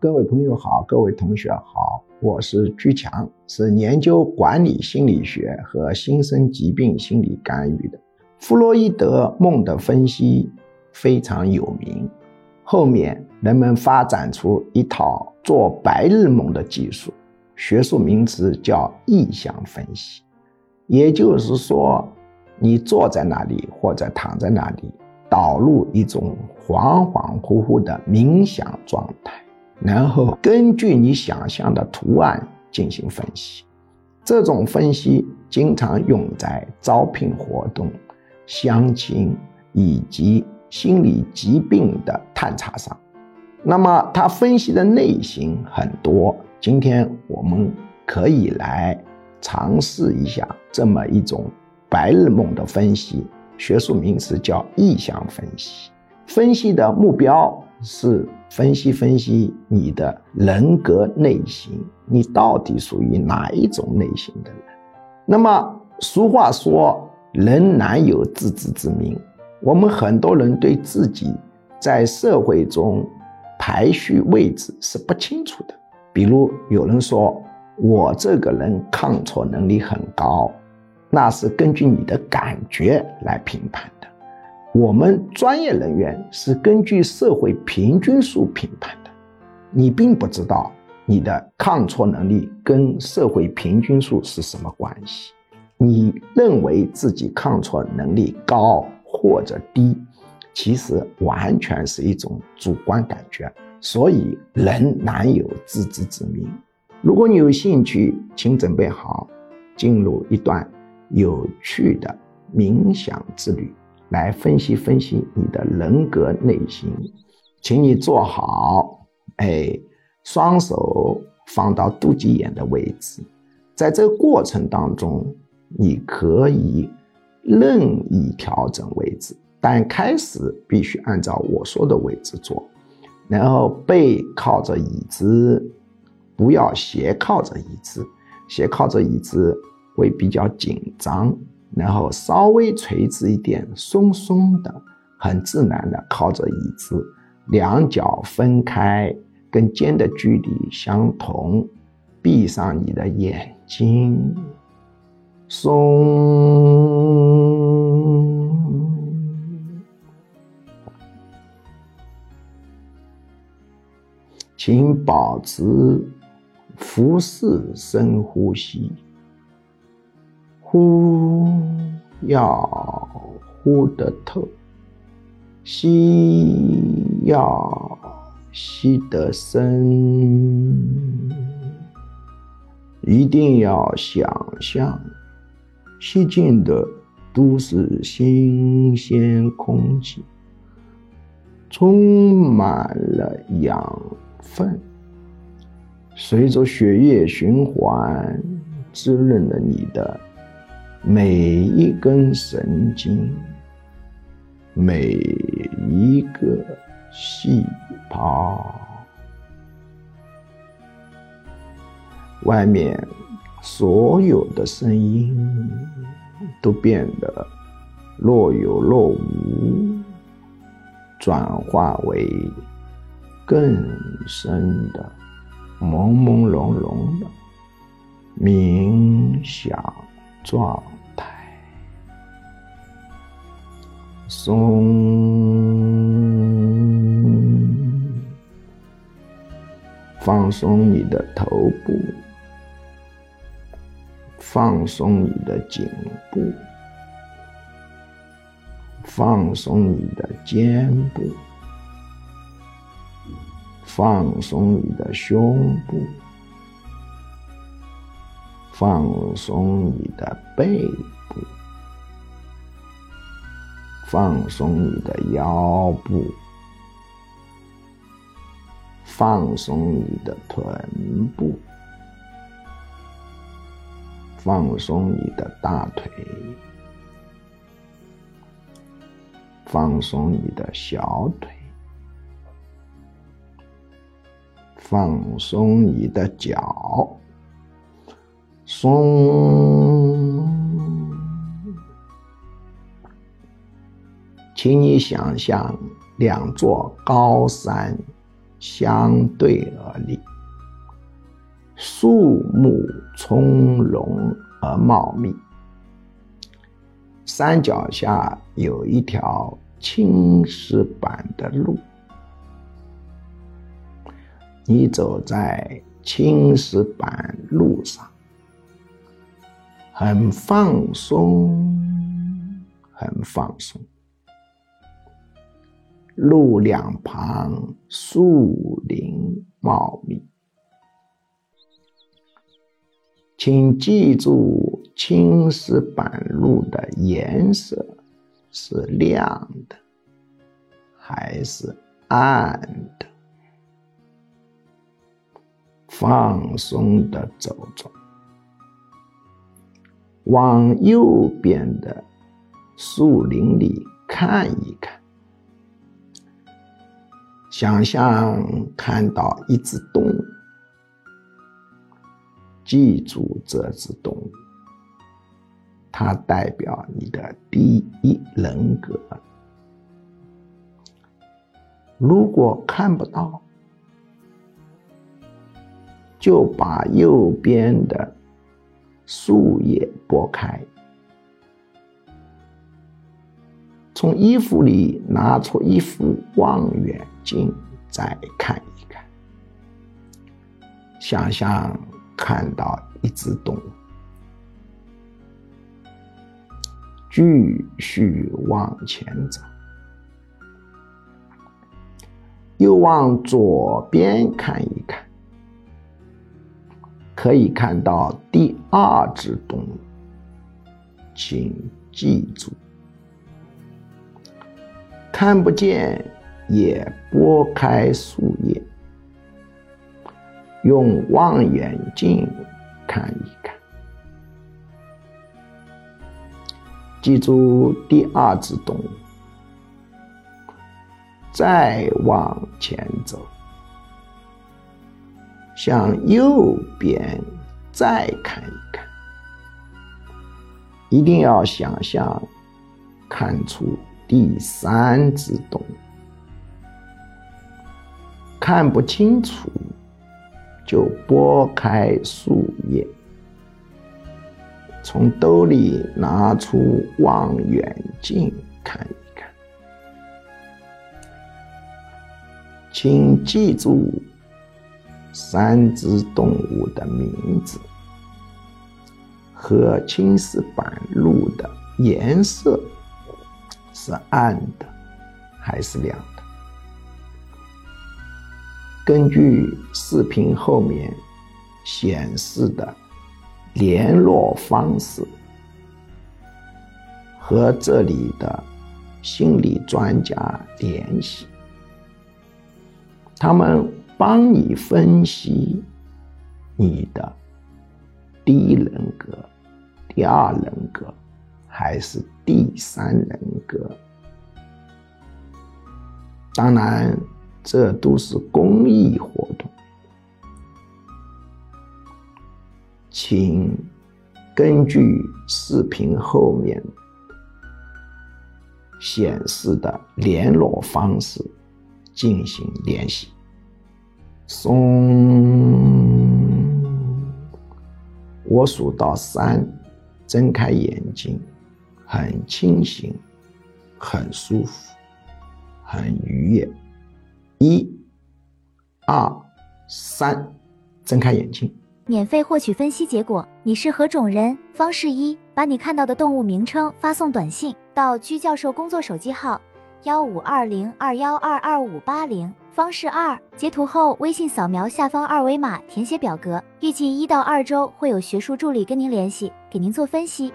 各位朋友好，各位同学好，我是居强，是研究管理心理学和新生疾病心理干预的。弗洛伊德梦的分析非常有名，后面人们发展出一套做白日梦的技术，学术名词叫意象分析。也就是说，你坐在那里或者躺在那里，导入一种恍恍惚惚的冥想状态。然后根据你想象的图案进行分析，这种分析经常用在招聘活动、相亲以及心理疾病的探查上。那么它分析的类型很多，今天我们可以来尝试一下这么一种白日梦的分析，学术名词叫意象分析。分析的目标。是分析分析你的人格类型，你到底属于哪一种类型的人？那么俗话说，人难有自知之明。我们很多人对自己在社会中排序位置是不清楚的。比如有人说我这个人抗挫能力很高，那是根据你的感觉来评判的。我们专业人员是根据社会平均数评判的，你并不知道你的抗挫能力跟社会平均数是什么关系。你认为自己抗挫能力高或者低，其实完全是一种主观感觉。所以人难有自知之明。如果你有兴趣，请准备好进入一段有趣的冥想之旅。来分析分析你的人格内心，请你坐好，哎，双手放到肚脐眼的位置，在这个过程当中，你可以任意调整位置，但开始必须按照我说的位置坐，然后背靠着椅子，不要斜靠着椅子，斜靠着椅子会比较紧张。然后稍微垂直一点，松松的，很自然的靠着椅子，两脚分开，跟肩的距离相同，闭上你的眼睛，松，请保持腹式深呼吸。呼要呼得透，吸要吸得深，一定要想象吸进的都是新鲜空气，充满了养分，随着血液循环，滋润了你的。每一根神经，每一个细胞，外面所有的声音都变得若有若无，转化为更深的朦朦胧胧的冥想。状松，放松你的头部，放松你的颈部，放松你的肩部，放松你的胸部。放松你的背部，放松你的腰部，放松你的臀部，放松你的大腿，放松你的小腿，放松你的脚。松，请你想象两座高山相对而立，树木葱茏而茂密。山脚下有一条青石板的路，你走在青石板路上，很放松，很放松。路两旁树林茂密，请记住青石板路的颜色是亮的还是暗的？放松的走走，往右边的树林里看一看。想象看到一只动物，记住这只动物，它代表你的第一人格。如果看不到，就把右边的树叶拨开。从衣服里拿出一副望远镜，再看一看。想象看到一只动物，继续往前走，又往左边看一看，可以看到第二只动物，请记住。看不见，也拨开树叶，用望远镜看一看。记住第二只动物，再往前走，向右边再看一看，一定要想象看出。第三只动物看不清楚，就拨开树叶，从兜里拿出望远镜看一看。请记住三只动物的名字和青石板路的颜色。是暗的还是亮的？根据视频后面显示的联络方式，和这里的心理专家联系，他们帮你分析你的第一人格、第二人格。还是第三人格，当然，这都是公益活动，请根据视频后面显示的联络方式进行联系。松，我数到三，睁开眼睛。很清醒，很舒服，很愉悦。一、二、三，睁开眼睛。免费获取分析结果。你是何种人？方式一：把你看到的动物名称发送短信到居教授工作手机号幺五二零二幺二二五八零。方式二：截图后微信扫描下方二维码填写表格，预计一到二周会有学术助理跟您联系，给您做分析。